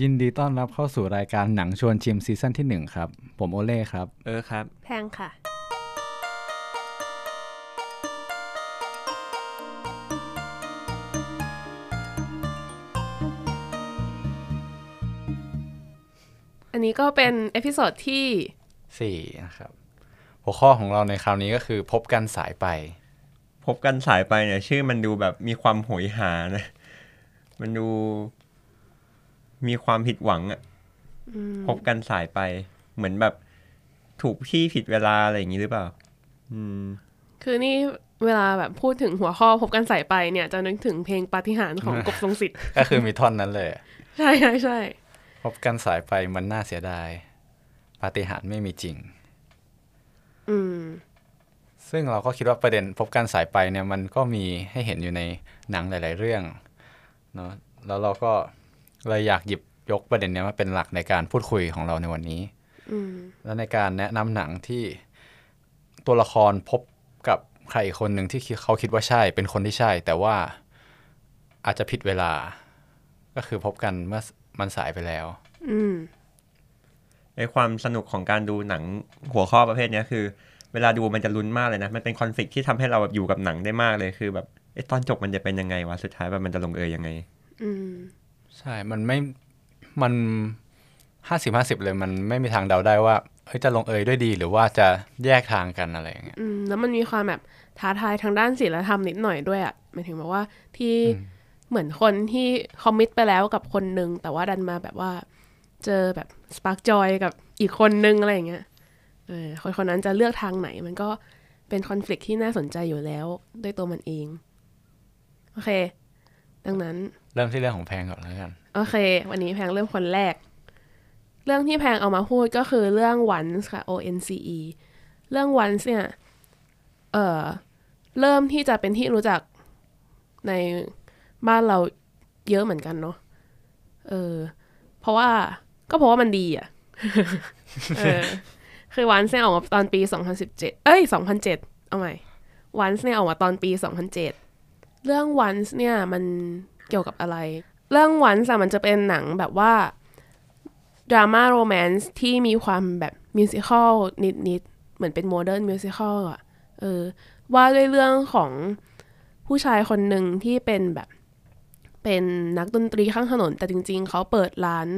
ยินดีต้อนรับเข้าสู่รายการหนังชวนชิมซีซั่นที่ 1 ครับ ผมโอเล่ครับ เออครับ แพงค่ะ อันนี้ก็เป็น episode ที่ 4 นะครับ หัวข้อของเราในคราวนี้ก็คือพบกันสายไป พบกันสายไปเนี่ย ชื่อมันดูแบบมีความโหยหานะ มันดู มีความผิดหวังอะพบกันสายไป เหมือนแบบถูกที่ผิดเวลาอะไรอย่างนี้หรือเปล่า อืม คือนี่เวลาแบบพูดถึงหัวข้อพบกันสายไปเนี่ย จะนึกถึงเพลงปาฏิหาริย์ของกบทรงสิทธิ์ก็คือมีท่อนนั้นเลย ใช่ใช่ใช่พบกันสายไปมันน่าเสียดาย ปาฏิหาริย์ไม่มีจริง อืม ซึ่งเราก็คิดว่าประเด็นพบกันสายไปเนี่ยมันก็มีให้เห็นอยู่ในหนังหลาย ๆ เรื่องเนาะแล้วเราก็ เลยอยากหยิบยกประเด็นเนี้ยมาเป็นหลักในการพูดคุยของเราในวันนี้อืมและในการแนะนำหนังที่ตัวละครพบกับใครอีกคนหนึ่งที่เขาคิดว่าใช่ เป็นคนที่ใช่ แต่ว่าอาจจะผิดเวลา ก็คือพบกันเมื่อมันสายไปแล้วอืมในความสนุกของการดูหนังหัวข้อประเภทเนี้ยคือ เวลาดูมันจะลุ้นมากเลยนะ มันเป็นคอนฟ lict ที่ทำให้เราแบบอยู่กับหนังได้มากเลยคือแบบเอ๊ะตอนจบมันจะเป็นยังไงวะสุดท้ายแบบมันจะลงเอยยังไง อืม ใช่ มันไม่ มันห้าสิบห้าสิบเลย มันไม่มีทางเดาได้ว่าเฮ้ยจะลงเอยด้วยดีหรือว่าจะแยกทางกันอะไรอย่างเงี้ย อืม แล้วมันมีความแบบท้าทายทางด้านศิลธรรมนิดหน่อยด้วยอะ่ะหมายถึงแบบว่าที่เหมือนคนที่คอมมิตไปแล้วกับคนหนึ่งแต่ว่าดันมาแบบว่า เจอแบบสปาร์กจอยกับอีกคนนึงอะไรอย่างเงี้ย เออ คนคนนั้นจะเลือกทางไหน มันก็เป็นคอน FLICT ที่น่าสนใจอยู่แล้วด้วยตัวมันเอง โอเค ดังนั้น เริ่มที่เรื่องของแพงก่อนแล้วกัน โอเค วันนี้แพงเริ่มคนแรก เรื่องที่แพงเอามาพูดก็คือเรื่อง once ค่ะ O N C E เรื่อง once เนี่ย เอ่อ เริ่มที่จะเป็นที่รู้จักในบ้านเราเยอะเหมือนกันเนาะ เออ เพราะว่าก็เพราะว่ามันดีอะเออคือ once เนี่ยออกมาตอนปี 2017 เอ้ย 2007 เอาใหม่ once เนี่ยออกมาตอนปี 2007 เรื่อง once เนี่ยมัน เกี่ยวกับอะไร เรื่อง once อะมันจะเป็นหนังแบบว่าดราม่า romance ที่มีความแบบ musical นิดๆ เหมือนเป็น modern musical อะเออ ว่าด้วยเรื่องของผู้ชายคนหนึ่งที่เป็นแบบเป็นนักดนตรีข้างถนน แต่จริงๆ เขาเปิดร้าน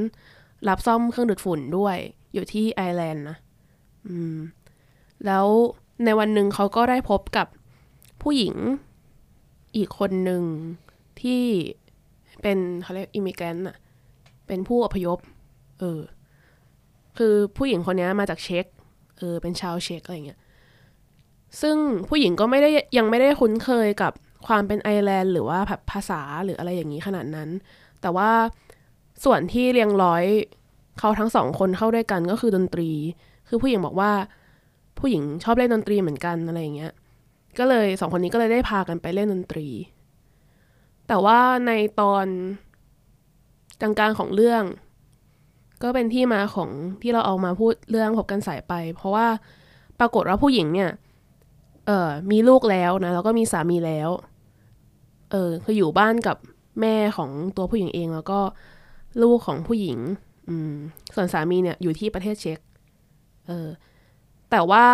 รับซ่อมเครื่องดูดฝุ่นด้วย อยู่ที่ไอร์แลนด์นะ อืม แล้วในวันหนึ่งเขาก็ได้พบกับผู้หญิงอีกคนหนึ่ง ที่เป็นเขาเรียก immigrant อะเป็นผู้อพยพ เออ คือผู้หญิงคนนี้มาจากเช็กเออ เป็นชาวเช็กอะไรเงี้ย ซึ่งผู้หญิงก็ไม่ได้ยังไม่ได้คุ้นเคยกับความเป็นไอร์แลนด์หรือว่าแบบภาษาหรืออะไรอย่างนี้ขนาดนั้น แต่ว่าส่วนที่เรียงร้อยเขาทั้งสองคนเข้าด้วยกันก็คือดนตรี คือผู้หญิงบอกว่า ผู้หญิงชอบเล่นดนตรีเหมือนกันอะไรอย่างเงี้ย ก็เลยสองคนนี้ก็เลยได้พากันไปเล่นดนตรี แต่ว่าในตอนกลางๆของเรื่อง ก็เป็นที่มาของที่เราเอามาพูดเรื่องพบกันสายไป เพราะว่าปรากฏว่าผู้หญิงเนี่ยเออมีลูกแล้วนะแล้วก็มีสามีแล้ว เออคืออยู่บ้านกับแม่ของตัวผู้หญิงเองแล้วก็ลูกของผู้หญิง อืม ส่วนสามีเนี่ยอยู่ที่ประเทศเช็ก เออ แต่ว่า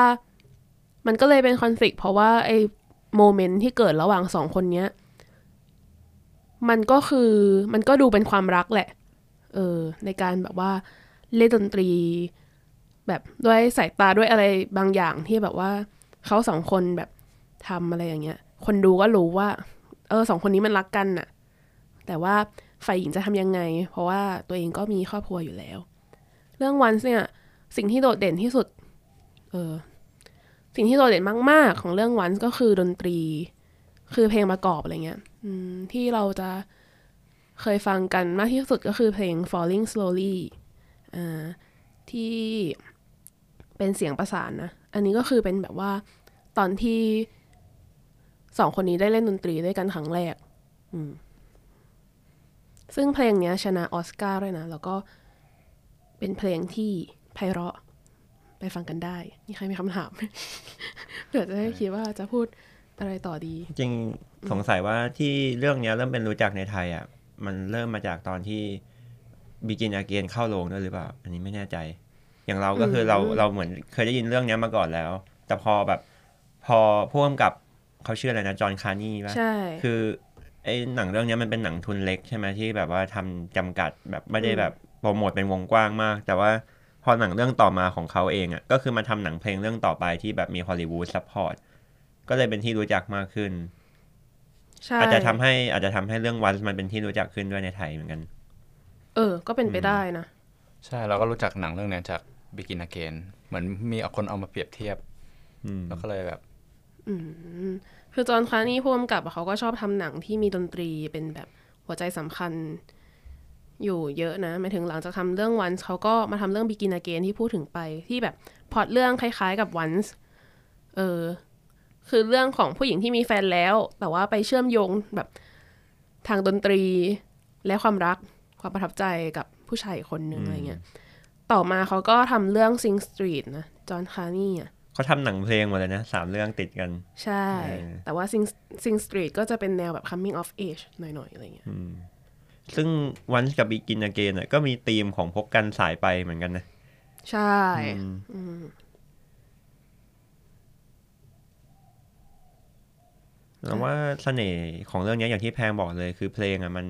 มันก็เลยเป็นคอนฟ lict เพราะว่าไอ้โมเมนต์ที่เกิดระหว่างสองคนเนี้ย มันก็คือมันก็ดูเป็นความรักแหละ เออ ในการแบบว่าเล่นดนตรี แบบด้วยสายตาด้วยอะไรบางอย่างที่แบบว่าเขาสองคนแบบทำอะไรอย่างเงี้ย คนดูก็รู้ว่า เออสองคนนี้มันรักกันน่ะ แต่ว่าฝ่ายหญิงจะทำยังไง เพราะว่าตัวเองก็มีครอบครัวอยู่แล้ว เรื่องวันเนี่ย สิ่งที่โดดเด่นที่สุด เออสิ่งที่โดดเด่นมาก ๆ ของเรื่องวันก็คือดนตรี คือเพลงประกอบอะไรเงี้ย ที่เราจะเคยฟังกันมากที่สุดก็คือเพลง falling slowly อ่าที่เป็นเสียงประสานนะ อันนี้ก็คือเป็นแบบว่าตอนที่สองคนนี้ได้เล่นดนตรีด้วยกันครั้งแรกอืมซึ่งเพลงเนี้ยชนะออสการ์ด้วยนะ แล้วก็เป็นเพลงที่ไพเราะ ไปฟังกันได้ นี่ใครมีคำถามเผื่อจะได้คิดว่าจะพูดอะไรต่อดี จริง สงสัยว่าที่เรื่องเนี้ยเริ่มเป็นรู้จักในไทยอะ มันเริ่มมาจากตอนที่ Begin Again เข้าโรงด้วยหรือเปล่า อันนี้ไม่แน่ใจ อย่างเราก็คือเราเราเหมือนเคยได้ยินเรื่องเนี้ยมาก่อนแล้ว แต่พอแบบพอพ่วงกับเขาชื่ออะไรนะจอห์นคาร์นี่ป่ะใช่คือไอ้หนังเรื่องเนี้ยมันเป็นหนังทุนเล็กใช่ไหมที่แบบว่าทำจำกัดแบบไม่ได้แบบโปรโมทเป็นวงกว้างมาก แต่ว่าพอหนังเรื่องต่อมาของเขาเองอะก็คือมาทำหนังเพลงเรื่องต่อไปที่แบบมีฮอลลีวูด support ก็เลยเป็นที่รู้จักมากขึ้นใช่ อาจจะทำให้อาจจะทำให้เรื่อง Once มันเป็นที่รู้จักขึ้นด้วยในไทยเหมือนกัน เออ ก็เป็นไปได้นะ ใช่เราก็รู้จักหนังเรื่องเนี้ยจาก Begin Again เหมือนมีคนเอามาเปรียบเทียบอืมแล้วก็เลยแบบอืมคือ John Carney ผู้กำกับอะเขาก็ชอบทำหนังที่มีดนตรีเป็นแบบหัวใจสำคัญอยู่เยอะนะหมายถึงหลังจากทำเรื่อง Once เขาก็มาทำเรื่อง Begin Again ที่พูดถึงไปที่แบบพล็อตเรื่องคล้ายๆกับ Once เออ คือเรื่องของผู้หญิงที่มีแฟนแล้ว แต่ว่าไปเชื่อมโยงแบบทางดนตรีและความรักความประทับใจกับผู้ชายอีกคนหนึ่งอะไรเงี้ย ต่อมาเขาก็ทำเรื่อง Sing Street นะจอห์นคาร์นี่อะเขาทำหนังเพลงหมดเลยนะสามเรื่องติดกัน ใช่เออแต่ว่า Sing Sing Street ก็จะเป็นแนวแบบ coming of age หน่อย ๆ อะไรเงี้ยซึ่งวันกับ Begin Again อะก็มีธีมของพบกันสายไปเหมือนกันนะ ใช่ แล้วว่าเสน่ห์ของเรื่องนี้อย่างที่แพงบอกเลย คือเพลงอะมัน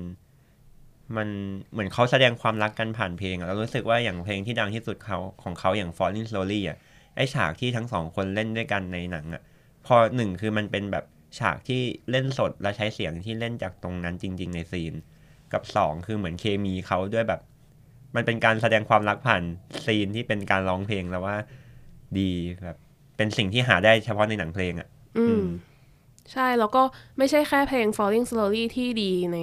มันเหมือนเขาแสดงความรักกันผ่านเพลงอะแล้วรู้สึกว่าอย่างเพลงที่ดังที่สุดเขาของเขาอย่าง Falling Slowly อะไอฉากที่ทั้งสองคนเล่นด้วยกันในหนังอะพอหนึ่งคือมันเป็นแบบฉากที่เล่นสดและใช้เสียงที่เล่นจากตรงนั้นจริง ๆ ในซีน กับสองคือเหมือนเคมีเขาด้วยแบบ มันเป็นการแสดงความรักผ่านซีนที่เป็นการร้องเพลงแล้วว่า ดีแบบ เป็นสิ่งที่หาได้เฉพาะในหนังเพลงอะ อืม ใช่ แล้วก็ไม่ใช่แค่เพลง falling slowly ที่ดีใน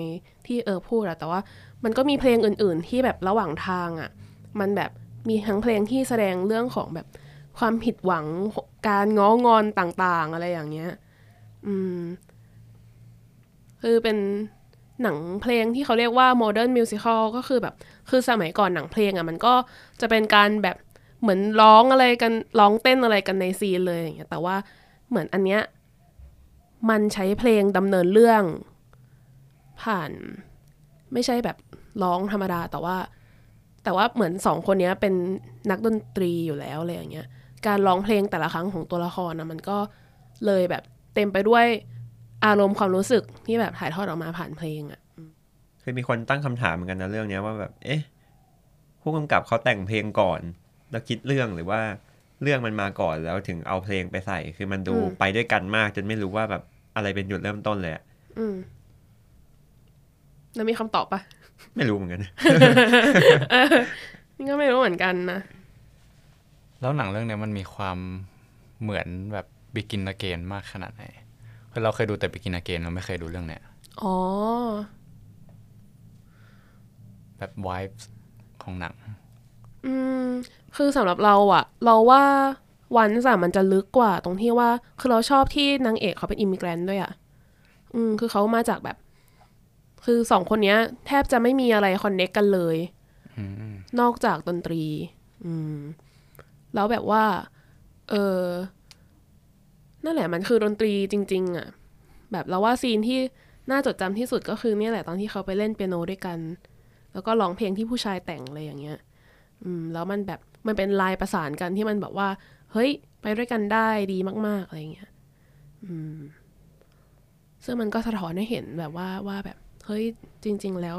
ที่เออพูดอะแต่ว่ามันก็มีเพลงอื่น ๆ ที่แบบระหว่างทางอะมันแบบมีทั้งเพลงที่แสดงเรื่องของแบบความผิดหวังการง้องอนต่างๆ อะไรอย่างเงี้ย อืม คือเป็นหนังเพลงที่เขาเรียกว่า modern musical ก็คือแบบ คือสมัยก่อนหนังเพลงอะมันก็จะเป็นการแบบเหมือนร้องอะไรกันร้องเต้นอะไรกันในซีนเลยอย่างเงี้ยแต่ว่าเหมือนอันเนี้ย มันใช้เพลงดำเนินเรื่อง ผ่านไม่ใช่แบบร้องธรรมดาแต่ว่า แต่ว่าเหมือนสองคนนี้เป็นนักดนตรีอยู่แล้วอะไรอย่างเงี้ยการร้องเพลงแต่ละครั้งของตัวละครนะมันก็เลยแบบเต็มไปด้วยอารมณ์ความรู้สึกที่แบบถ่ายทอดออกมาผ่านเพลงอะเคยมีคนตั้งคำถามเหมือนกันนะเรื่องเนี้ยว่าแบบ เอ๊ะ ผู้กำกับเขาแต่งเพลงก่อน แล้วคิดเรื่องหรือว่า เรื่องมันมาก่อนแล้วถึงเอาเพลงไปใส่ คือมันดูไปด้วยกันมาก จนไม่รู้ว่าแบบอะไรเป็นจุดเริ่มต้นเลยอะอืมแล้วมีคำตอบปะไม่รู้เหมือนกันนี่ก็ไม่รู้เหมือนกันนะ แล้วหนังเรื่องเนี้ยมันมีความเหมือนแบบ Begin Again มากขนาดไหนคือเราเคยดูแต่ Begin Again เราไม่เคยดูเรื่องเนี้ยอ๋อ แบบ vibes ของหนัง อืม คือสำหรับเราอะเราว่าวันสะมันจะลึกกว่าตรงที่ว่า คือเราชอบที่นางเอกเขาเป็นอิมิเกรนต์ด้วยอะอืม คือเขามาจากแบบ คือสองคนเนี้ย แทบจะไม่มีอะไรคอนเน็กกันเลยนอกจากดนตรี อืม แล้วแบบว่า เออ นั่นแหละมันคือดนตรีจริง ๆอะแบบเราว่าซีนที่น่าจดจำที่สุดก็คือเนี่ยแหละตอนที่เขาไปเล่นเปียโนด้วยกัน แล้วก็ร้องเพลงที่ผู้ชายแต่งอะไรอย่างเงี้ย อืมแล้วมันแบบมันเป็นลายประสานกันที่มันแบบว่า เฮ้ย ไปด้วยกันได้ดีมาก ๆ อะไรเงี้ยอืม ซึ่งมันก็สะท้อนให้เห็นแบบว่าว่าแบบ เฮ้ย จริง ๆ แล้ว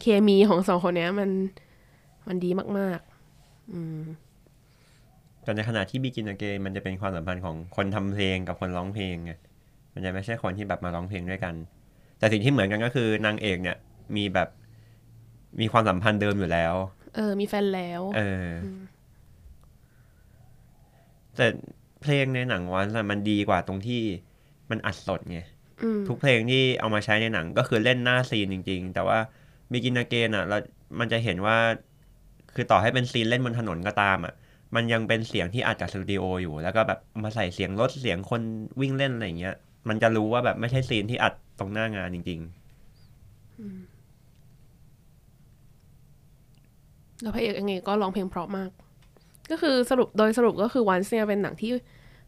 เคมีของสองคนเนี้ย มันมันดีมาก ๆ อืมแต่ในขณะที่ Begin Again มันจะเป็นความสัมพันธ์ของคนทำเพลงกับคนร้องเพลงไงมันจะไม่ใช่คนที่แบบมาร้องเพลงด้วยกัน แต่สิ่งที่เหมือนกันก็คือนางเอกเนี่ย มีแบบมีความสัมพันธ์เดิมอยู่แล้ว เออ มีแฟนแล้วเอออ แต่เพลงในหนังวันอะมันดีกว่าตรงที่มันอัดสดไงอืมทุกเพลงที่เอามาใช้ในหนังก็คือเล่นหน้าซีนจริง ๆ แต่ว่ามีกิน a เกนอะเรามันจะเห็นว่า คือต่อให้เป็นซีนเล่นบนถนนก็ตามอะ มันยังเป็นเสียงที่อัดจากสตูดิโออยู่ แล้วก็แบบเอามาใส่เสียงรถเสียงคนวิ่งเล่นอะไรอย่างเงี้ย มันจะรู้ว่าแบบไม่ใช่ซีนที่อัดตรงหน้างานจริง แล้วพระเอกเองก็ร้องเพลงเพราะมาก ก็คือสรุปโดยสรุปก็คือวันเนี่ยเป็นหนังที่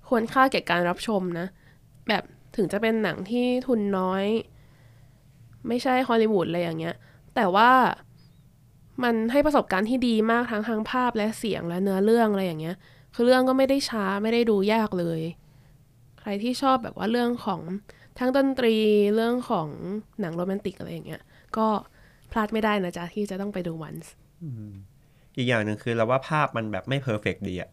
ควรค่าแก่การรับชมนะ แบบถึงจะเป็นหนังที่ทุนน้อย ไม่ใช่ฮอลลีวูดอะไรอย่างเงี้ย แต่ว่ามันให้ประสบการณ์ที่ดีมากทั้งทางภาพและเสียงและเนื้อเรื่องอะไรอย่างเงี้ย คือเรื่องก็ไม่ได้ช้าไม่ได้ดูยากเลย ใครที่ชอบแบบว่าเรื่องของทั้งดนตรีเรื่องของหนังโรแมนติกอะไรอย่างเงี้ย ก็พลาดไม่ได้นะจ๊ะที่จะต้องไปดู Once อีกอย่างหนึ่งคือเราว่าภาพมันแบบไม่ perfect ดีอะ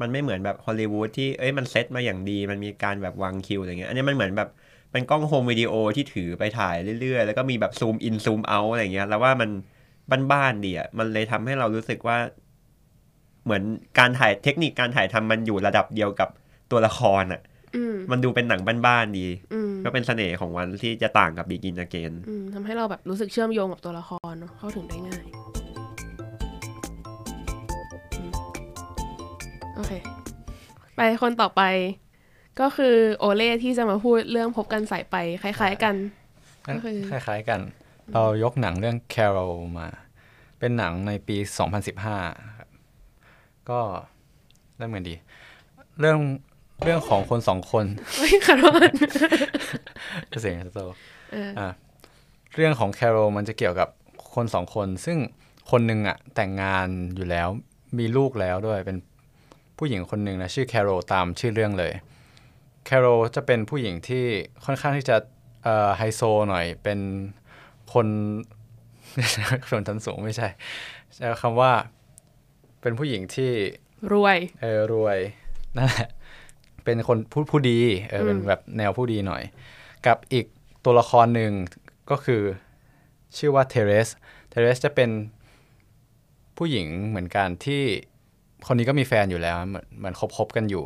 มันไม่เหมือนแบบฮอลลีวูดที่เอ้ยมันเซตมาอย่างดี มันมีการแบบวางคิวอะไรเงี้ย อันนี้มันเหมือนแบบเป็นกล้อง home video ที่ถือไปถ่ายเรื่อยๆ แล้วก็มีแบบ zoom in zoom out อะไรเงี้ย แล้วว่ามันบ้านๆดีอะมันเลยทำให้เรารู้สึกว่า เหมือนการถ่ายเทคนิคการถ่ายทำมันอยู่ระดับเดียวกับตัวละครอะอืมมันดูเป็นหนังบ้านๆดีอืมก็เป็นเสน่ห์ของวันที่จะต่างกับ Begin Again อืมทำให้เราแบบรู้สึกเชื่อมโยงกับตัวละครเนอะเข้าถึงได้ง่าย อเค ไปคนต่อไป ก็คือโอเล่ที่จะมาพูดเรื่องพบกันสายไป คล้าย ๆกัน ก็คือคล้ายๆกัน เรายกหนังเรื่อง Carol มา เป็นหนังในปี 2015ครับก็เริ่มกันดี เรื่องเรื่องของคนสองคนเฮ้ยขอโทษเสียงโตเอออะเรื่องของ Carol มันจะเกี่ยวกับคนสองคน ซึ่งคนหนึ่งอะแต่งงานอยู่แล้วมีลูกแล้วด้วยเป็น ผู้หญิงคนหนึ่งนะชื่อ Carol ตามชื่อเรื่องเลย Carol จะเป็นผู้หญิงที่ค่อนข้างที่จะเอ่อไฮโซหน่อยเป็นคนชนชั้นสูงไม่ใช่ใช้คำว่าเป็นผู้หญิงที่รวยเออรวยนั่นแหละเป็นคนผู้ผู้ดีเออเป็นอืมแบบแนวผู้ดีหน่อย กับอีกตัวละครหนึ่งก็คือชื่อว่าเทเรส เทเรสจะเป็นผู้หญิงเหมือนกันที่ คนนี้ก็มีแฟนอยู่แล้ว เหมือนเหมือนคบคบกันอยู่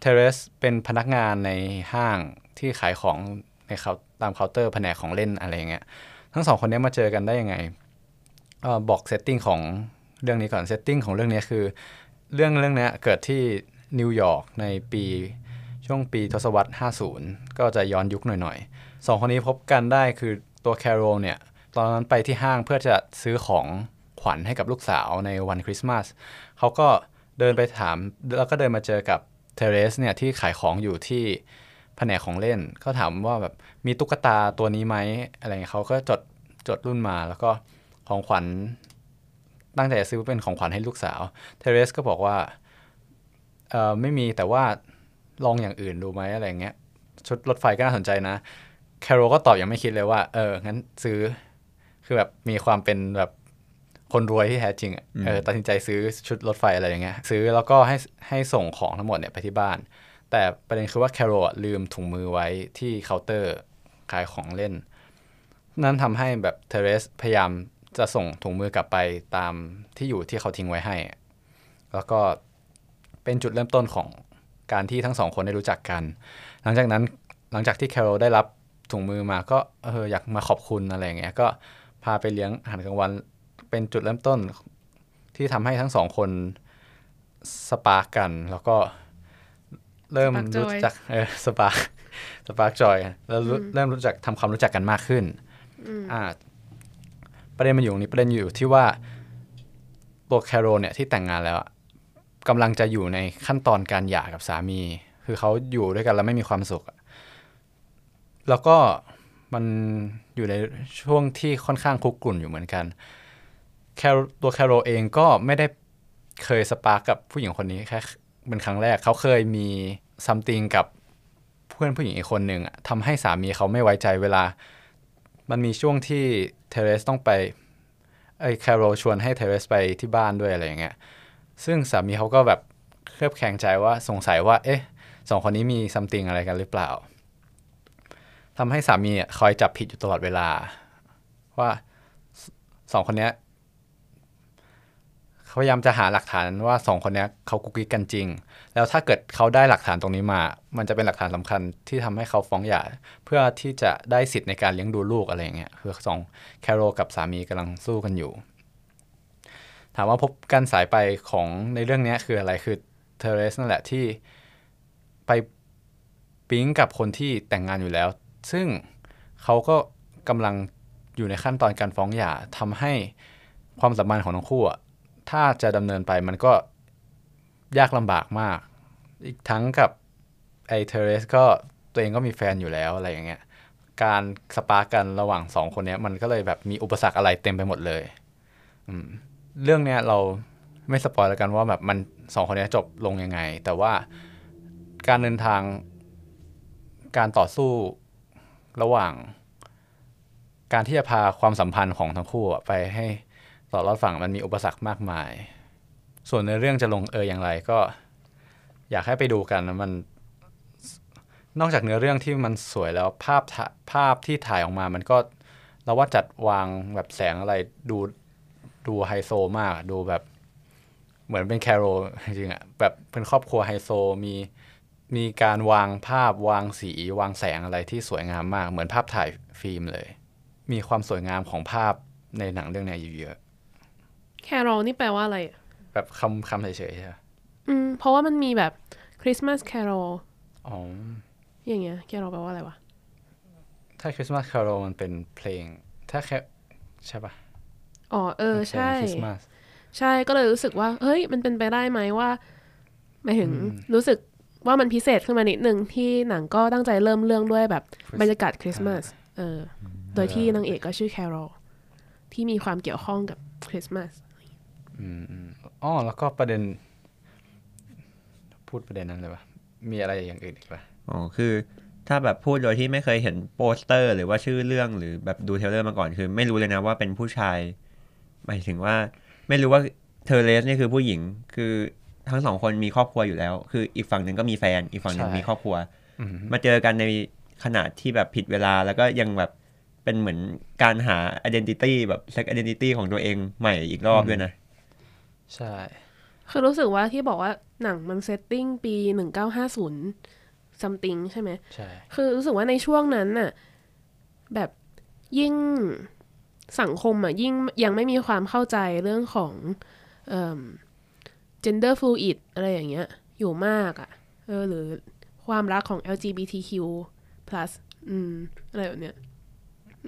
เทเรสเป็นพนักงานในห้างที่ขายของในเขาตามเคาน์เตอร์แผนกของเล่นอะไรอย่างเงี้ยทั้งสองคนนี้มาเจอกันได้ยังไงเออบอก setting ของเรื่องนี้ก่อน setting ของเรื่องนี้คือ เรื่องเรื่องนี้เกิดที่นิวยอร์กในปีช่วงปีทศวรรษ 50 ก็จะย้อนยุคหน่อยๆสองคนนี้พบกันได้คือตัวแคโรลเนี่ย ตอนนั้นไปที่ห้างเพื่อจะซื้อของขวัญให้กับลูกสาวในวันคริสต์มาส เขาก็เดินไปถามแล้วก็เดินมาเจอกับเทเรสเนี่ยที่ขายของอยู่ที่แผนกของเล่นก็ถามว่าแบบมีตุ๊กตาตัวนี้ไหมอะไรเงี้ยเขาก็จดจดรุ่นมาแล้วก็ของขวัญตั้งใจจะซื้อเป็นของขวัญให้ลูกสาว เทเรสก็บอกว่าเออไม่มีแต่ว่าลองอย่างอื่นดูไหมอะไรเงี้ยชุดรถไฟก็น่าสนใจนะแคโรก็ตอบยังไม่คิดเลยว่า เอองั้นซื้อคือแบบมีความเป็นแบบ คนรวยที่แท้จริงอะเออตัดสินใจซื้อชุดรถไฟอะไรอย่างเงี้ยซื้อแล้วก็ให้ให้ส่งของทั้งหมดเนี่ยไปที่บ้าน แต่ประเด็นคือว่าแคโรอะลืมถุงมือไว้ที่เคาน์เตอร์ขายของเล่น นั่นทำให้แบบเทเรสพยายามจะส่งถุงมือกลับไปตามที่อยู่ที่เขาทิ้งไว้ให้ แล้วก็เป็นจุดเริ่มต้นของการที่ทั้งสองคนได้รู้จักกัน หลังจากนั้นหลังจากที่แคโรลได้รับถุงมือมาก็เอออยากมาขอบคุณอะไรอย่างเงี้ยก็พาไปเลี้ยงอาหารกลางวัน เป็นจุดเริ่มต้นที่ทำให้ทั้งสองคน spark กัน แล้วก็เริ่ม Spark joy รู้จักเออ spark spark joy แล้วรู้เริ่มรู้จักทำความรู้จักกันมากขึ้นอ่าประเด็นมันอยู่ตรงนี้ประเด็นอยู่ที่ว่าตัวแคโรลเนี่ยที่แต่งงานแล้วอะกำลังจะอยู่ในขั้นตอนการหย่ากับสามี คือเขาอยู่ด้วยกันแล้วไม่มีความสุขอะแล้วก็มันอยู่ในช่วงที่ค่อนข้างคุกกรุ่นอยู่เหมือนกัน แคโรตัวแคโรเองก็ไม่ได้เคยสปาร์กกับผู้หญิงคนนี้แค่เป็นครั้งแรกเขาเคยมีซัมติงกับเพื่อนผู้หญิงอีกคนหนึ่งทำให้สามีเขาไม่ไว้ใจเวลา มันมีช่วงที่เทเรสต้องไปไอ้แคโรชวนให้เทเรสไปที่บ้านด้วยอะไรอย่างเงี้ยซึ่งสามีเขาก็แบบเคลือบแคลงใจว่าสงสัยว่า เอ๊ะสองคนนี้มีซัมติงอะไรกันหรือเปล่าทำให้สามีอะคอยจับผิดอยู่ตลอดเวลา ว่าสองคนเนี้ย พยายามจะหาหลักฐานว่าสองคนนี้เขากุกกิ๊กกันจริง แล้วถ้าเกิดเขาได้หลักฐานตรงนี้มา มันจะเป็นหลักฐานสำคัญที่ทำให้เขาฟ้องหย่าเพื่อที่จะได้สิทธิ์ในการเลี้ยงดูลูกอะไรอย่างเงี้ยคือสองแคโรกับสามีกำลังสู้กันอยู่ ถามว่าพบกันสายไปของในเรื่องนี้คืออะไรคือเทเรสนั่นแหละที่ไปปิ๊งกับคนที่แต่งงานอยู่แล้ว ซึ่งเขาก็กำลังอยู่ในขั้นตอนการฟ้องหย่าทำให้ความสัมพันธ์ของทั้งคู่อะ ถ้าจะดำเนินไปมันก็ยากลำบากมาก อีกทั้งกับไอเทเรสก็ตัวเองก็มีแฟนอยู่แล้วอะไรอย่างเงี้ย การ spark กันระหว่างสองคนเนี้ยมันก็เลยแบบมีอุปสรรคอะไรเต็มไปหมดเลยอืมเรื่องเนี้ยเราไม่ spoil แล้วกันว่าแบบมันสองคนนี้จบลงยังไง แต่ว่าการเดินทางการต่อสู้ระหว่าง การที่จะพาความสัมพันธ์ของทั้งคู่ไปให้ ต่อรอดฝั่งมันมีอุปสรรคมากมาย ส่วนในเรื่องจะลงเอยอย่างไรก็ อยากให้ไปดูกันมันนอกจากเนื้อเรื่องที่มันสวยแล้วภาพภาพที่ถ่ายออกมามันก็เราว่าจัดวางแบบแสงอะไรดูดูไฮโซมากดูแบบเหมือนเป็นแคโรจริงๆอะแบบเป็นครอบครัวไฮโซมีมีการวางภาพวางสี วางแสงอะไรที่สวยงามมาก เหมือนภาพถ่ายฟิล์มเลย มีความสวยงามของภาพในหนังเรื่องนี้อยู่เยอะ carol นี่แปลว่าอะไรอะแบบคำคำเฉยๆใช่ไหมอืม เพราะว่ามันมีแบบ Christmas carol อ๋อ อย่างเงี้ย carol แปลว่าอะไรวะ ถ้า Christmas carol มันเป็นเพลง ถ้าแค่ใช่ปะอ๋อ เออเป็นเพลงใช่ คริสต์มาส ใช่ ก็เลยรู้สึกว่า เฮ้ย มันเป็นไปได้ไหมว่าหมายถึงรู้สึกว่ามันพิเศษขึ้นมานิดนึงที่หนังก็ตั้งใจเริ่มเรื่องด้วยแบบบรรยากาศคริสต์มาส เออโดยที่นางเอกก็ชื่อแครอลที่มีความเกี่ยวข้องกับคริสต์มาส อืมอืมอ๋อแล้วก็ประเด็น พูดประเด็นนั้นเลยวะมีอะไรอย่างอื่นอีกปะอ๋อคือถ้าแบบพูดโดยที่ไม่เคยเห็นโปสเตอร์ หรือว่าชื่อเรื่องหรือแบบดู trailer มาก่อนคือ ไม่รู้เลยนะว่าเป็นผู้ชายหมายถึงว่า ไม่รู้ว่าเทอร์เลสนี่คือผู้หญิงคือทั้งสองคนมีครอบครัวอยู่แล้ว คืออีกฝั่งหนึ่งก็มีแฟน อีกฝั่งหนึ่งมีครอบครัวอืมมาเจอกันในขณะที่แบบผิดเวลาแล้วก็ยังแบบเป็นเหมือนการหา identity แบบ sex identity ของตัวเองใหม่อีกรอบด้วยนะ ใช่ คือรู้สึกว่าที่บอกว่าหนังมัน setting ปีหนึ่งเก้าห้าศูนย์ something ใช่ไหมใช่ คือรู้สึกว่าในช่วงนั้นน่ะ แบบยิ่งสังคมอะยิ่งยังไม่มีความเข้าใจเรื่องของเอ่อ gender fluid อะไรอย่างเงี้ย อยู่มากอะ เออ หรือความรักของ LGBTQ+ อืม อะไรแบบเนี้ย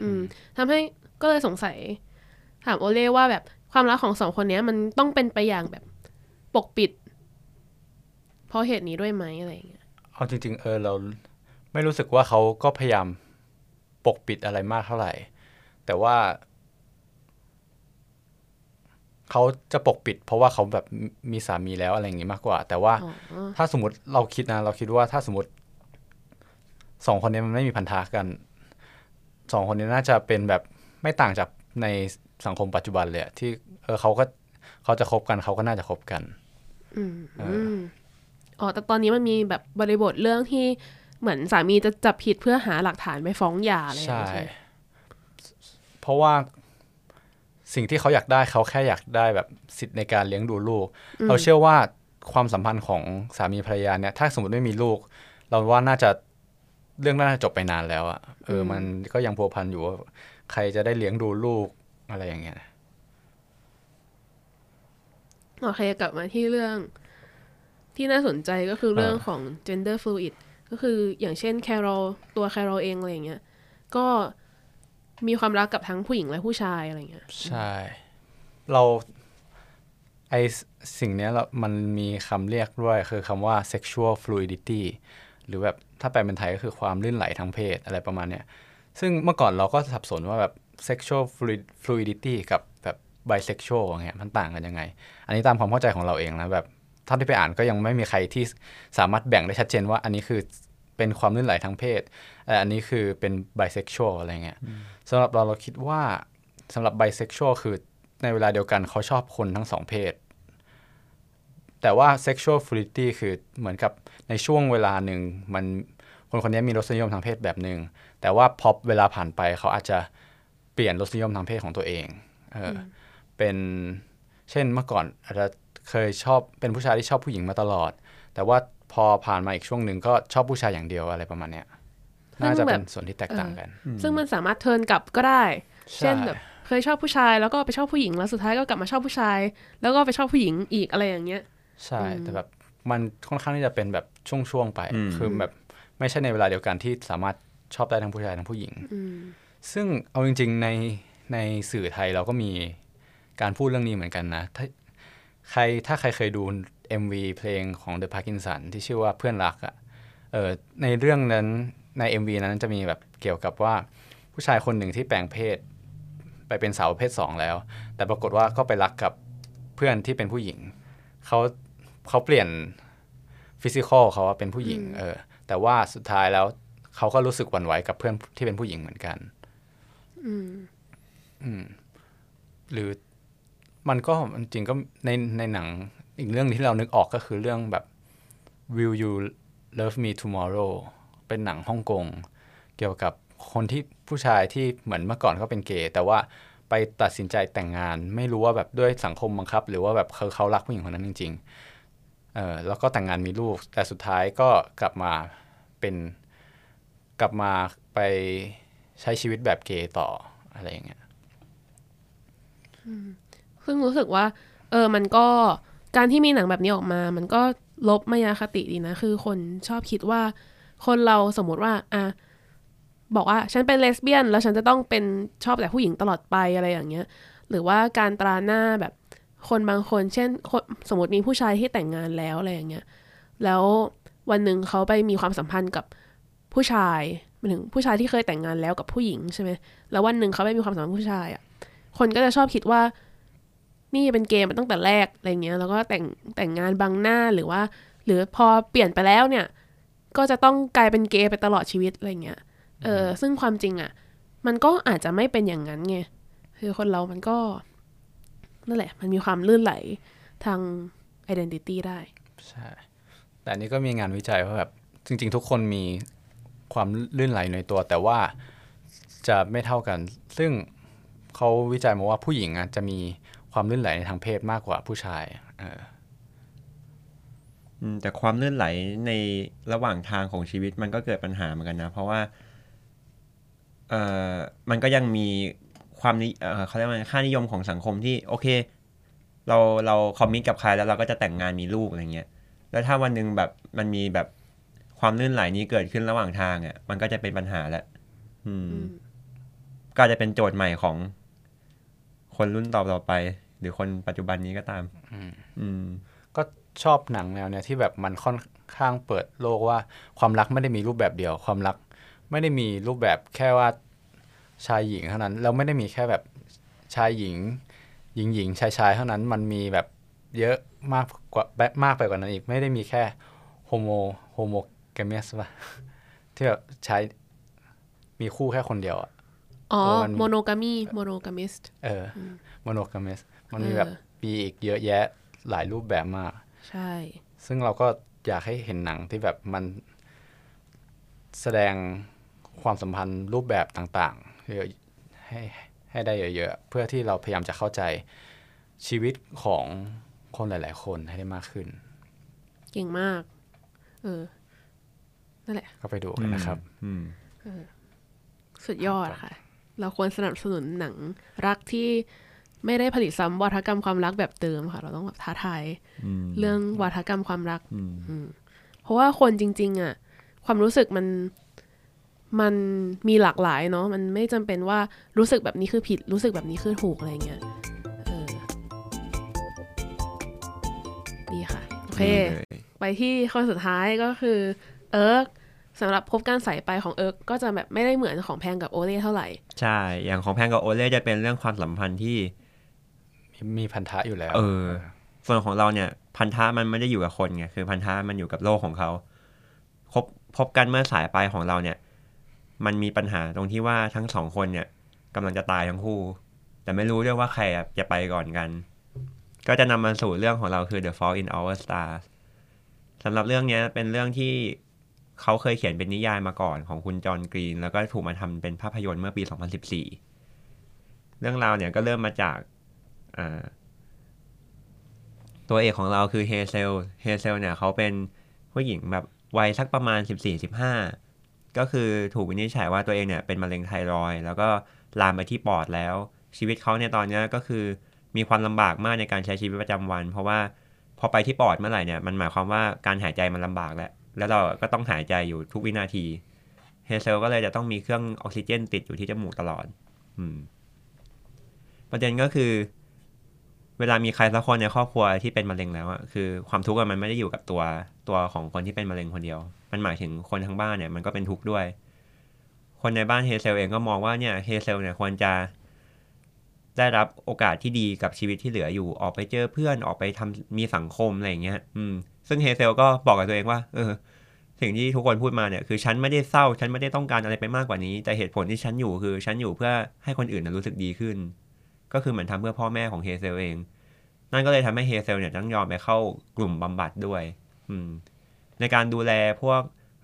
อืมทำให้ก็เลยสงสัย ถามโอเล่ว่าแบบ ความรักของสองคนเนี้ยมันต้องเป็นไปอย่างแบบปกปิด เพราะเหตุนี้ด้วยไหมอะไรอย่างเงี้ยเอาจริง ๆ เออเราไม่รู้สึกว่าเขาก็พยายามปกปิดอะไรมากเท่าไหร่ แต่ว่า เขาจะปกปิด เพราะว่าเขาแบบมีสามีแล้วอะไรอย่างงี้มากกว่า แต่ว่าอ๋อถ้าสมมติเราคิดนะ เราคิดว่าถ้าสมมติสองคนนี้มันไม่มีพันธะกันสองคนนี้น่าจะเป็นแบบไม่ต่างจากใน สังคมปัจจุบันเลยอะที่เออเขาก็เขาจะคบกันเขาก็น่าจะคบกันอืมอ๋อแต่ตอนนี้มันมีแบบบริบทเรื่องที่เหมือนสามีจะจับผิดเพื่อหาหลักฐานไปฟ้องหย่าอะไรอย่างใช่เงี้ยใช่ไหมเพราะว่าสิ่งที่เขาอยากได้เขาแค่อยากได้แบบสิทธิ์ในการเลี้ยงดูลูก เราเชื่อว่าความสัมพันธ์ของสามีภรรยาเนี่ย ถ้าสมมติไม่มีลูก เราว่าน่าจะเรื่องน่าจะจบไปนานแล้วอะเออ มันก็ยังพัวพันอยู่ว่าใครจะได้เลี้ยงดูลูก อะไรอย่างเงี้ยโอเคกลับมาที่เรื่องที่น่าสนใจก็คือเรื่องของ gender fluid ก็คืออย่างเช่นแคโรตัวแคโรเองอะไรอย่างเงี้ย ก็มีความรักกับทั้งผู้หญิงและผู้ชายอะไรอย่างเงี้ย ใช่ เราไอสิ่งเนี้ยเรามันมีคำเรียกด้วยคือคำว่า sexual fluidity หรือแบบถ้าแปลเป็นไทยก็คือความลื่นไหลทางเพศอะไรประมาณเนี้ย ซึ่งเมื่อก่อนเราก็สับสนว่าแบบ sexual fluid- fluidity กับแบบ bisexual อย่างเงี้ยมันต่างกันยังไง อันนี้ตามความเข้าใจของเราเองนะแบบเท่าที่ไปอ่านก็ยังไม่มีใครที่สามารถแบ่งได้ชัดเจนว่าอันนี้คือเป็นความลื่นไหลทางเพศแต่อันนี้คือเป็น bisexual อะไรเงี้ยสำหรับเราเราคิดว่าสำหรับ bisexual คือในเวลาเดียวกันเขาชอบคนทั้งสองเพศ แต่ว่า sexual fluidity คือเหมือนกับในช่วงเวลาหนึ่งมันคนคนนี้มีรสนิยมทางเพศแบบหนึ่งแต่ว่าพอเวลาผ่านไปเขาอาจจะ เปลี่ยนรสนิยมทางเพศของตัวเองเอออเป็นเช่นเมื่อก่อนอาจจะเคยชอบเป็นผู้ชายที่ชอบผู้หญิงมาตลอด แต่ว่าพอผ่านมาอีกช่วงหนึ่งก็ชอบผู้ชายอย่างเดียวอะไรประมาณเนี้ยน่าจะเป็นส่วนที่แตกต่างกัน ซึ่งมันสามารถเทิร์นกลับก็ได้ใช่เช่นแบบเคยชอบผู้ชายแล้วก็ไปชอบผู้หญิงแล้วสุดท้ายก็กลับมาชอบผู้ชาย แล้วก็ไปชอบผู้หญิงอีกอะไรอย่างเงี้ย ใช่แต่แบบมันค่อนข้างที่จะเป็นแบบช่วงๆไปอืมคือแบบไม่ใช่ในเวลาเดียวกันที่สามารถชอบได้ทั้งผู้ชายทั้งผู้หญิง ซึ่งเอาจริง ๆ ในในสื่อไทยเราก็มีการพูดเรื่องนี้เหมือนกันนะ ถ้าใครถ้าใครเคยดู MV เพลงของ The Parkinson ที่ชื่อว่าเพื่อนรักอะ่ะเออในเรื่องนั้นใน MV นั้นจะมีแบบเกี่ยวกับว่าผู้ชายคนหนึ่งที่แปลงเพศ ไปเป็นสาวประเพศสองแล้ว แต่ปรากฏว่าก็ไปรักกับเพื่อนที่เป็นผู้หญิงเขาเขาเปลี่ยนฟิสิกอลเขาว่าเป็นผู้หญิงเออแต่ว่าสุดท้ายแล้วเขาก็รู้สึกหวั่นไหวกับเพื่อนที่เป็นผู้หญิงเหมือนกัน อืม อืม หรือมันก็จริงก็ในในหนังอีกเรื่องที่เรานึกออกก็คือเรื่องแบบ Will You Love Me Tomorrow เป็นหนังฮ่องกง เกี่ยวกับคนที่ผู้ชายที่เหมือนเมื่อก่อนเขาเป็นเกย์แต่ว่าไปตัดสินใจแต่งงาน ไม่รู้ว่าแบบด้วยสังคมบังคับ หรือว่าแบบเขาเขารักผู้หญิงคนนั้นจริงๆเออแล้วก็แต่งงานมีลูก แต่สุดท้ายก็กลับมาเป็นกลับมาไป ใช้ชีวิตแบบเกย์ต่ออะไรอย่างเงี้ยซึ่งรู้สึกว่า เออมันก็การที่มีหนังแบบนี้ออกมา มันก็ลบมายาคติดีนะ คือคนชอบคิดว่า คนเราสมมติว่า อะบอกว่าฉันเป็นเลสเบี้ยน แล้วฉันจะต้องเป็นชอบแต่ผู้หญิงตลอดไปอะไรอย่างเงี้ย หรือว่าการตราหน้าแบบคนบางคน เช่นนสมมติมีผู้ชายที่แต่งงานแล้วอะไรอย่างเงี้ย แล้ววันหนึ่งเขาไปมีความสัมพันธ์กับผู้ชาย หมายถึงผู้ชายที่เคยแต่งงานแล้วกับผู้หญิงใช่ไหมแล้ววันหนึ่งเขาไปมีความสัมพันธ์กับผู้ชายอะ คนก็จะชอบคิดว่า นี่เป็นเกมมาตั้งแต่แรกอะไรเงี้ย แล้วก็แต่งแต่งงานบังหน้าหรือว่า หรือพอเปลี่ยนไปแล้วเนี่ย ก็จะต้องกลายเป็นเกย์ไปตลอดชีวิตอะไรเงี้ย เออ ซึ่งความจริงอะ่ะ มันก็อาจจะไม่เป็นอย่างนั้นไง คือคนเรามันก็นั่นแหละ มันมีความลื่นไหลทาง identity ได้ ใช่ แต่อันนี้ก็มีงานวิจัยว่าแบบจริง ๆ ทุกคนมี ความลื่นไหลในตัว แต่ว่าจะไม่เท่ากัน ซึ่งเขาวิจัยมาว่าผู้หญิงอะจะมีความลื่นไหลในทางเพศมากกว่าผู้ชายแต่ความลื่นไหลในระหว่างทางของชีวิตมันก็เกิดปัญหาเหมือนกันนะ เพราะว่าเออมันก็ยังมีความนิเขาเรียกว่าค่านิยมของสังคมที่โอเค เราเราคอมมิตกับใครแล้วเราก็จะแต่งงานมีลูกอะไรเงี้ยแล้วถ้าวันหนึ่งแบบมันมีแบบ ความลื่นไหลนี้เกิดขึ้นระหว่างทางอะ มันก็จะเป็นปัญหาแล้วอืม ก็อาจจะเป็นโจทย์ใหม่ของ คนรุ่นต่อๆไป หรือคนปัจจุบันนี้ก็ตาม อืมก็ชอบหนังแนวเนี้ยที่แบบมันค่อนข้างเปิดโลกว่า ความรักไม่ได้มีรูปแบบเดียว ความรัก ไม่ได้มีรูปแบบแค่ว่าชายหญิงเท่านั้นแล้วไม่ได้มีแค่แบบชายหญิง หญิงหญิงชายชายเท่านั้น มันมีแบบเยอะมากกว่าแบบมากไปกว่านั้นอีก ไม่ได้มีแค่โฮโมโฮโม แกเมสป่ะที่แบบใช้มีคู่แค่คนเดียวอะอ๋อเออมันโมโนกามีโมโนกามิสเออโมโนแกเมสมันมีเออแบบมีอีกเยอะแยะหลายรูปแบบมาก ใช่ ซึ่งเราก็อยากให้เห็นหนังที่แบบมันแสดงความสัมพันธ์รูปแบบต่างๆเยอะให้ให้ได้เยอะๆ เพื่อที่เราพยายามจะเข้าใจชีวิตของคนหลาย ๆ คนให้ได้มากขึ้น เก่งมาก เออ นั่นแหละ ก็ไปดูกันนะครับอืมสุดยอดค่ะ เราควรสนับสนุนหนังรักที่ไม่ได้ผลิตซ้ำวัฒกรรมความรักแบบเดิมค่ะ เราต้องแบบท้าทายอืมเรื่องวัฒกรรมความรักอืมอืมเพราะว่าคนจริง ๆ อะ ความรู้สึกมันมันมีหลากหลายเนาะมันไม่จำเป็นว่ารู้สึกแบบนี้คือผิด รู้สึกแบบนี้คือถูกอะไรเงี้ยเออดีค่ะ โอเคนี่เลยไปที่ข้อสุดท้ายก็คือ เอิร์กสำหรับพบกันสายไปของเอิร์กก็จะแบบไม่ได้เหมือนของแพงกับโอเล่เท่าไหร่ ใช่ อย่างของแพงกับโอเล่จะเป็นเรื่องความสัมพันธ์ที่มีมีพันธะอยู่แล้ว เออ ส่วนของเราเนี่ย พันธะมันไม่ได้อยู่กับคนไงคือพันธะมันอยู่กับโลกของเขาพบพบกันเมื่อสายไปของเราเนี่ย มันมีปัญหาตรงที่ว่าทั้งสองคนเนี่ยกำลังจะตายทั้งคู่ แต่ไม่รู้ด้วยว่าใครอะจะไปก่อนกัน ก็จะนำมาสู่เรื่องของเราคือ The Fall in Our Stars สำหรับเรื่องเนี้ยเป็นเรื่องที่ เขาเคยเขียนเป็นนิยายมาก่อนของคุณจอห์นกรีน แล้วก็ถูกมาทำเป็นภาพยนตร์เมื่อปี 2014 เรื่องราวเนี่ยก็เริ่มมาจากาตัวเอกของเราคือเฮเซล เฮเซลเนี่ยเขาเป็นผู้หญิงแบบวัยสักประมาณ 14-15 ก็คือถูกวินิจฉัยว่าตัวเองเนี่ยเป็นมะเร็งไทรอยแล้วก็ลามไปที่ปอดแล้ว ชีวิตเขาเนี่ยตอนนี้ก็คือมีความลำบากมากในการใช้ชีวิตประจำวัน เพราะว่าพอไปที่ปอดเมื่อไหร่เนี่ยมันหมายความว่าการหายใจมันลำบากแล้ว แล้วเราก็ต้องหายใจอยู่ทุกวินาทีเฮเซลก็เลยจะต้องมีเครื่องออกซิเจนติดอยู่ที่จมูกตลอด อืม ประเด็นก็คือ เวลามีใครสักคนในครอบครัวที่เป็นมะเร็งแล้วอะคือความทุกข์มันไม่ได้อยู่กับตัวตัวของคนที่เป็นมะเร็งคนเดียว มันหมายถึงคนทั้งบ้านเนี่ยมันก็เป็นทุกข์ด้วย คนในบ้านเฮเซลเองก็มองว่าเนี่ยเฮเซลเนี่ยควรจะ ได้รับโอกาสที่ดีกับชีวิตที่เหลืออยู่ออกไปเจอเพื่อนออกไปทำมีสังคมอะไรอย่างเงี้ย อืม ซึ่งเฮเซลก็บอกกับตัวเองว่า เออสิ่งที่ทุกคนพูดมาเนี่ยคือฉันไม่ได้เศร้า ฉันไม่ได้ต้องการอะไรไปมากกว่านี้ แต่เหตุผลที่ฉันอยู่คือฉันอยู่เพื่อให้คนอื่นนะรู้สึกดีขึ้น ก็คือเหมือนทำเพื่อพ่อแม่ของเฮเซลเอง นั่นก็เลยทำให้เฮเซลเนี่ยต้องยอมไปเข้ากลุ่มบำบัดด้วย อืม ในการดูแลพวก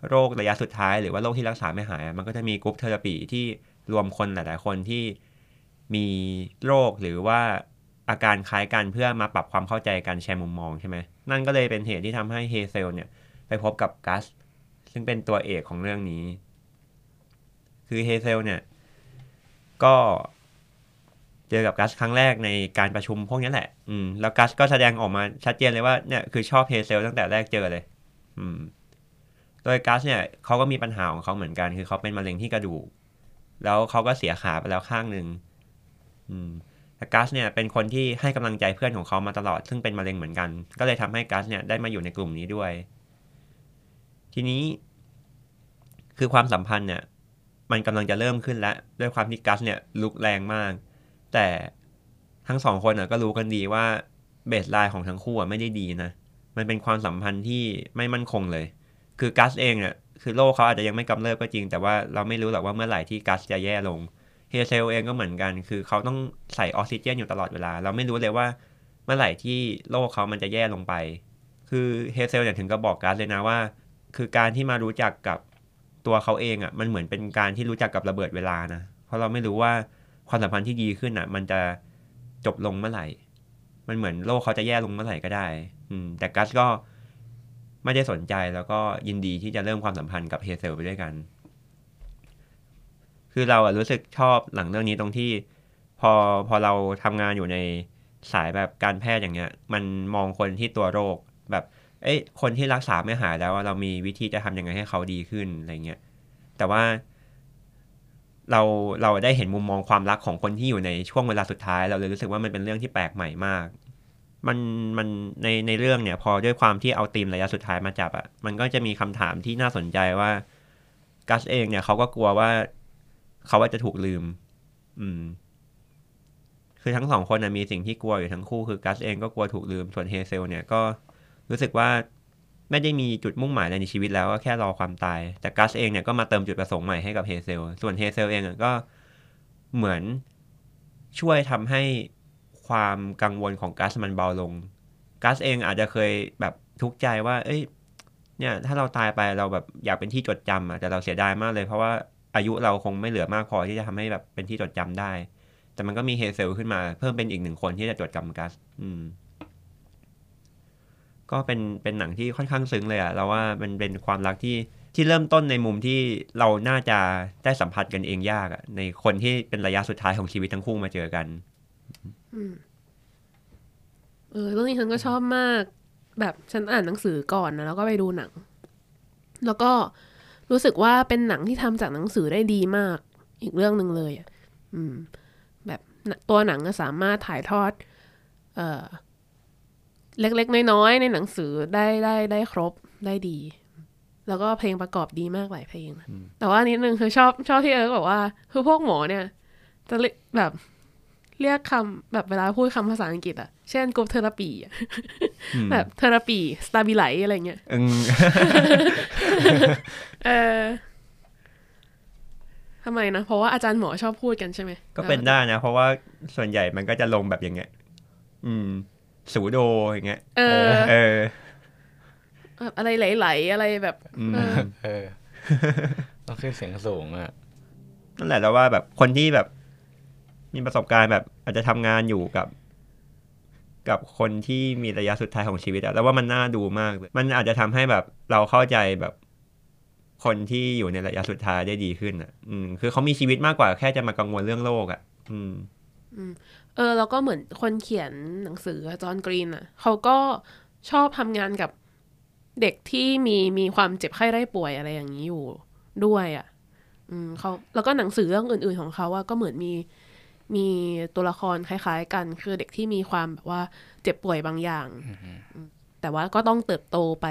โรคระยะสุดท้ายหรือว่าโรคที่รักษาไม่หาย มันก็จะมี group therapy ที่รวมคนหลาย ๆ คนที่มีโรคหรือว่าอาการคล้ายกันเพื่อมาปรับความเข้าใจกันแชร์มุมมองใช่ไหม นั่นก็เลยเป็นเหตุที่ทำให้เฮเซลเนี่ยไปพบกับกัส ซึ่งเป็นตัวเอกของเรื่องนี้ คือเฮเซลเนี่ยก็เจอกับกัสครั้งแรกในการประชุมพวกนี้แหละ อืม แล้วกัสก็แสดงออกมาชัดเจนเลยว่าเนี่ยคือชอบเฮเซลตั้งแต่แรกเจอเลย อืม โดยกัสเนี่ยเขาก็มีปัญหาของเขาเหมือนกัน คือเขาเป็นมะเร็งที่กระดูก แล้วเขาก็เสียขาไปแล้วข้างหนึ่ง อืม แต่กัสเนี่ยเป็นคนที่ให้กำลังใจเพื่อนของเขามาตลอด ซึ่งเป็นมะเร็งเหมือนกัน ก็เลยทำให้กัสเนี่ยได้มาอยู่ในกลุ่มนี้ด้วย ทีนี้ คือความสัมพันธ์เนี่ย มันกำลังจะเริ่มขึ้นแล้ว ด้วยความที่กัสเนี่ยลุกแรงมาก แต่ทั้งสองคนน่ะก็รู้กันดีว่าเบสไลน์ของทั้งคู่ไม่ได้ดีนะ มันเป็นความสัมพันธ์ที่ไม่มั่นคงเลย คือกัสเองเนี่ยคือโรคเขาอาจจะยังไม่กำเริบก็จริง แต่ว่าเราไม่รู้หรอกว่าเมื่อไหร่ที่กัสจะแย่ลง เฮเซลเองก็เหมือนกัน คือเขาต้องใส่ออกซิเจนอยู่ตลอดเวลา เราไม่รู้เลยว่าเมื่อไหร่ที่โรคเขามันจะแย่ลงไป คือเฮเซลเนี่ยถึงก็บอกกัสเลยนะว่า คือการที่มารู้จักกับตัวเขาเองอะ่ะ มันเหมือนเป็นการที่รู้จักกับระเบิดเวลานะ เพราะเราไม่รู้ว่าความสัมพันธ์ที่ดีขึ้นอะ มันจะจบลงเมื่อไหร่ มันเหมือนโลกเขาจะแย่ลงเมื่อไหร่ก็ได้ อืม แต่กัสก็ไม่ได้สนใจแล้วก็ยินดีที่จะเริ่มความสัมพันธ์กับเฮเซลไปด้วยกัน คือเราอะรู้สึกชอบหลังเรื่องนี้ตรงที่ พอพอเราทำงานอยู่ในสายแบบการแพทย์อย่างเงี้ย มันมองคนที่ตัวโรคแบบ เอ้ยคนที่รักษาไม่หายแล้วเรามีวิธีจะทำยังไงให้เขาดีขึ้นอะไรเงี้ยแต่ว่าเราเราได้เห็นมุมมองความรักของคนที่อยู่ในช่วงเวลาสุดท้าย เราเลยรู้สึกว่ามันเป็นเรื่องที่แปลกใหม่มาก มันมันในในเรื่องเนี่ย พอด้วยความที่เอาธีมระยะสุดท้ายมาจับอะ่ะมันก็จะมีคำถามที่น่าสนใจว่ากัสเองเนี่ยเขาก็กลัวว่า เขาว่าจะถูกลืม อืม คือทั้งสองคนนะมีสิ่งที่กลัวอยู่ทั้งคู่คือกัสเองก็กลัวถูกลืม ส่วนเฮเซลเนี่ยก็รู้สึกว่าไม่ได้มีจุดมุ่งหมายอะไรในชีวิตแล้วก็แค่รอความตาย แต่กัสเองเนี่ยก็มาเติมจุดประสงค์ใหม่ให้กับเฮเซล ส่วนเฮเซลเองก็เหมือนช่วยทำให้ความกังวลของกัสมันเบาลง กัสเองอาจจะเคยแบบทุกข์ใจว่า เอ้ย เนี่ย ถ้าเราตายไปเราแบบอยากเป็นที่จดจำอะแต่เราเสียดายมากเลยเพราะว่า อายุเราคงไม่เหลือมากพอที่จะทำให้แบบเป็นที่จดจำได้ แต่มันก็มีเฮเซลขึ้นมา เพิ่มเป็นอีกหนึ่งคนที่จะจดจำกัส อืม ก็เป็นเป็นหนังที่ค่อนข้างซึ้งเลยอะเราว่ามันเป็นความรักที่ที่เริ่มต้นในมุมที่เราน่าจะได้สัมผัสกันเองยากอะในคนที่เป็นระยะสุดท้ายของชีวิตทั้งคู่มาเจอกันเออเรื่องนี้ฉันก็ชอบมาก แบบฉันอ่านหนังสือก่อนนะแล้วก็ไปดูหนัง แล้วก็ รู้สึกว่าเป็นหนังที่ทำจากหนังสือได้ดีมาก อีกเรื่องหนึ่งเลยอะอืม แบบตัวหนังก็สามารถถ่ายทอด เอ่อ เล็กๆน้อยๆในหนังสือได้ได้ได้ครบได้ดี แล้วก็เพลงประกอบดีมากหลายเพลงนะแต่ว่านิดนึงคือชอบชอบที่เอิร์กบอกว่า คือพวกหมอเนี่ย จะเรียกแบบเรียกคำแบบเวลาพูดคำภาษาอังกฤษอะเช่นกรุ๊ปเทอราปีอะแบบเทอราปีสตาบิไลอะไรเงี้ยอืม เออทำไมนะ เพราะว่าอาจารย์หมอชอบพูดกันใช่ไหม ก็เป็นได้นะ เพราะว่าส่วนใหญ่มันก็จะลงแบบอย่างเงี้ย อืม สูโดอย่างเงี้ย เออ เออแบบอะไรไหลๆอะไรแบบอืมเออเออ ต้องขึ้นเสียงสูงอะ นั่นแหละแล้วว่าแบบคนที่แบบ มีประสบการณ์แบบ อาจจะทำงานอยู่กับ กับคนที่มีระยะสุดท้ายของชีวิตอะแล้วว่ามันน่าดูมากเลยมันอาจจะทำให้แบบเราเข้าใจแบบ คนที่อยู่ในระยะสุดท้ายได้ดีขึ้นอะอืม คือเขามีชีวิตมากกว่าแค่จะมากังวลเรื่องโลกอะอืม เออ แล้วก็เหมือนคนเขียนหนังสือจอห์นกรีนอะ เขาก็ชอบทำงานกับเด็กที่มีมีความเจ็บไข้ได้ป่วยอะไรอย่างนี้อยู่ด้วยอะ อืมเขาแล้วก็หนังสือเรื่องอื่น ๆของเขาว่าก็เหมือนมีมีตัวละครคล้าย ๆ กัน คือเด็กที่มีความแบบว่าเจ็บป่วยบางอย่างอืมแต่ว่าก็ต้องเติบโตไป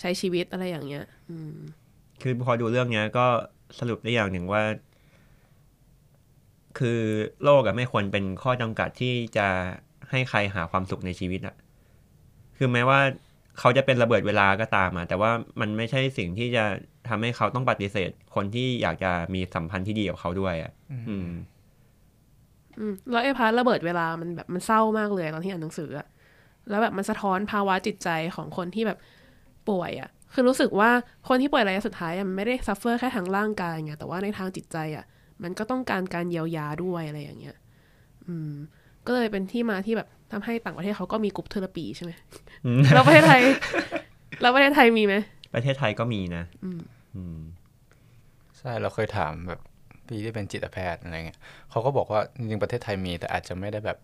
ใช้ชีวิตอะไรอย่างเงี้ย อืม คือพอดูเรื่องเนี้ย ก็สรุปได้อย่างหนึ่งว่า คือโลกอะไม่ควรเป็นข้อจำกัดที่จะให้ใครหาความสุขในชีวิตอะคือแม้ว่าเขาจะเป็นระเบิดเวลาก็ตามอะแต่ว่ามันไม่ใช่สิ่งที่จะทำให้เขาต้องปฏิเสธ คนที่อยากจะมีสัมพันธ์ที่ดีกับเขาด้วยอะอืมอืมแล้วไอ้ part ระเบิดเวลามันแบบมันเศร้ามากเลยตอนที่อ่านหนังสืออะแล้วแบบมันสะท้อนภาวะจิตใจของคนที่แบบ ป่วยอะคือรู้สึกว่าคนที่ป่วยระยะสุดท้ายอะมันไม่ได้ suffer แค่ทางร่างกายไงแต่ว่าในทางจิตใจอะมันก็ต้องการการเยียวยาด้วยอะไรอย่างเงี้ย อืม ก็เลยเป็นที่มาที่แบบทำให้ต่างประเทศเขาก็มี group therapy ใช่ไหมอืมแล้วประเทศไทยแล้วประเทศไทยมีไหมประเทศไทยก็มีนะอืมอืมใช่เราเคยถามแบบพี่ที่เป็นจิตแพทย์อะไรเงี้ยเขาก็บอกว่าจริงๆประเทศไทยมีแต่อาจจะไม่ได้แบบ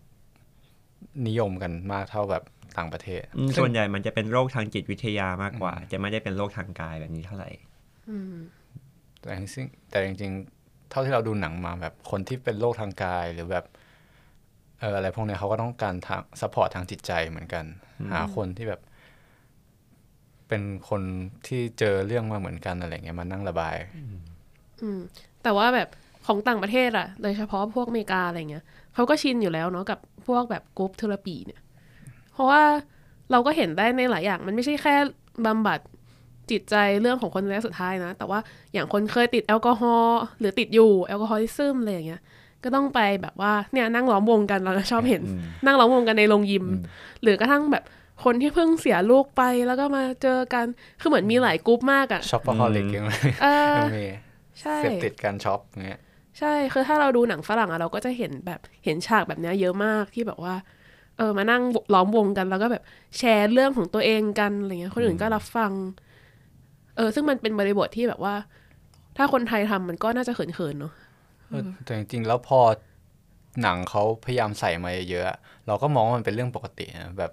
นิยมกันมากเท่าแบบ ต่างประเทศอืมส่วนใหญ่มันจะเป็นโรคทางจิตวิทยามากกว่า จะไม่ได้เป็นโรคทางกายแบบนี้เท่าไหร่อืมแต่จริงๆแต่จริงๆ เท่าที่เราดูหนังมาแบบคนที่เป็นโรคทางกายหรือแบบเอออะไรพวกเนี้ยเขาก็ต้องการทาง support ทางจิตใจเหมือนกัน หาคนที่แบบ เป็นคนที่เจอเรื่องมาเหมือนกันอะไรเงี้ยมานั่งระบาย อืมแต่ว่าแบบของต่างประเทศอะโดยเฉพาะพวกอเมริกาอะไรเงี้ยเขาก็ชินอยู่แล้วเนาะกับพวกแบบ group therapy เนี่ย เพราะว่าเราก็เห็นได้ในหลายอย่าง มันไม่ใช่แค่บำบัดจิตใจเรื่องของคนระยะสุดท้ายนะ แต่ว่าอย่างคนเคยติดแอลกอฮอล์หรือติดอยู่ alcoholism อะไรอย่างเงี้ย ก็ต้องไปแบบว่าเนี่ยนั่งล้อมวงกันเราชอบเห็น นั่งล้อมวงกันในโรงยิม หรือกระทั่งแบบคนที่เพิ่งเสียลูกไปแล้วก็มาเจอกัน คือเหมือนมีหลายกรุ๊ปมากอะ shopaholicยังเออยังมีใช่เสพติดการ shop เงี้ย ใช่ คือถ้าเราดูหนังฝรั่งอะเราก็จะเห็นแบบเห็นฉากแบบเนี้ยเยอะมากที่แบบว่า เออมานั่งล้อมวงกันแล้วก็แบบแชร์เรื่องของตัวเองกันอะไรเงี้ยคนอื่นก็รับฟัง เออ ซึ่งมันเป็นบริบทที่แบบว่า ถ้าคนไทยทำมันก็น่าจะเขินๆเนาะเออแต่จริงๆแล้วพอหนังเขาพยายามใส่มาเยอะๆอะเราก็มองว่ามันเป็นเรื่องปกตินะแบบ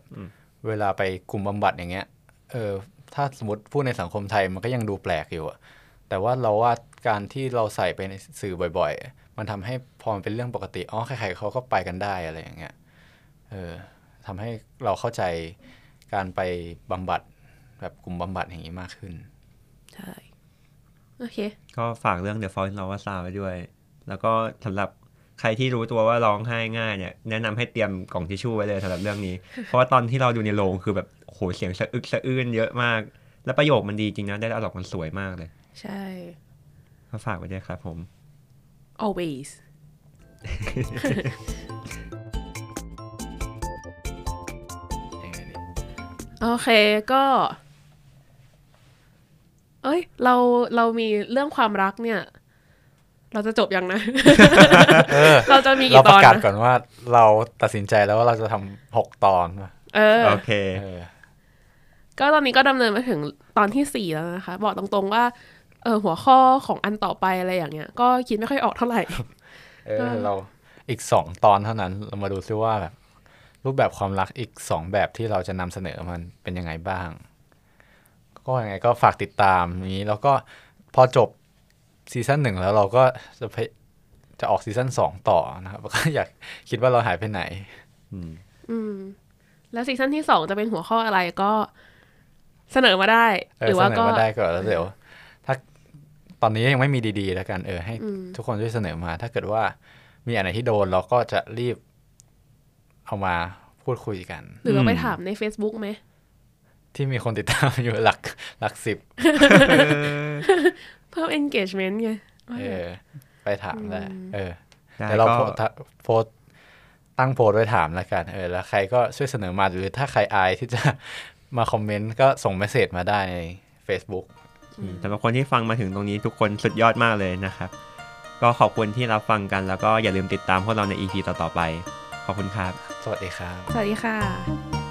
เวลาไปกลุ่มบำบัดอย่างเงี้ย เออ ถ้าสมมติพูดในสังคมไทยมันก็ยังดูแปลกอยู่อะแต่ว่าเราว่าการที่เราใส่ไปในสื่อบ่อย ๆ มันทำให้พอมันเป็นเรื่องปกติอ๋อใครๆเขาก็ไปกันได้อะไรอย่างเงี้ย เออทำให้เราเข้าใจการไปบำบัดแบบกลุ่มบำบัดอย่างนี้มากขึ้น ใช่ โอเค ก็ฝากเรื่อง The Fault in Our Stars ไว้ด้วย แล้วก็สำหรับใครที่รู้ตัวว่าร้องไห้ง่ายเนี่ย แนะนำให้เตรียมกล่องทิชชู่ไว้เลยสำหรับเรื่องนี้ เพราะว่าตอนที่เราดูในโรงคือแบบโอ้โหเสียงสะอึกสะอื้นเยอะมาก แล้วประโยคมันดีจริงนะ ได้ออกมันสวยมากเลย ใช่ก็ฝากไว้ด้วยครับผม always โอเคก็ เอ้ย เราเรามีเรื่องความรักเนี่ย เราจะจบยังนะเออเราจะมีเรากี่ปตอระนกาศนะก่อนว่าเราตัดสินใจแล้วว่าเราจะทำหกตอนว่ะเออ โอเค เออ ก็ตอนนี้ก็ดำเนินมาถึงตอนที่สี่แล้วนะคะ บอกตรงๆว่า เออหัวข้อของอันต่อไปอะไรอย่างเงี้ย ก็คิดไม่ค่อยออกเท่าไหร่ เออ เราอีกสองตอนเท่านั้น เรามาดูซิว่าแบบ รูปแบบความรักอีกสองแบบที่เราจะนำเสนอมันเป็นยังไงบ้าง ก็ยังไงก็ฝากติดตามนี้แล้วก็พอจบซีซั่นหนึ่งแล้วเราก็จะพยจะออกซีซั่นสองต่อนะครับก็อยากคิดว่าเราหายไปไหน อืมแล้วซีซั่นที่สองจะเป็นหัวข้ออะไรก็เสนอมาได้เอหอรือเสว่านอก็มาได้ก่อนแล้วเดี๋ยวถ้าตอนนี้ยังไม่มีดีๆ แล้วกันเออให้อืมทุกคนช่วยเสนอมา ถ้าเกิดว่ามีอันไหนที่โดนเราก็จะรีบ เอามาพูดคุยกัน หรือเราไปอืมถามใน Facebook ไหม ที่มีคนติดตามอยู่หลักหลักสิบ เพิ่ม engagement ไงเออ ไปถามได้เออได้เดี๋ยวเราก็โพสต์โพสต์ตั้งโพสต์ไว้ถามแล้วกัน เออ แล้วใครก็ช่วยเสนอมาหรือถ้าใครอายที่จะมาคอมเมนต์ก็ส่งเมสเซจมาได้ใน Facebook สำหรับคนที่ฟังมาถึงตรงนี้ทุกคนสุดยอดมากเลยนะครับ ก็ขอบคุณที่รับฟังกันแล้วก็อย่าลืมติดตามพวกเราใน EP ต่อๆไป ขอบคุณครับ สวัสดีครับ สวัสดีค่ะ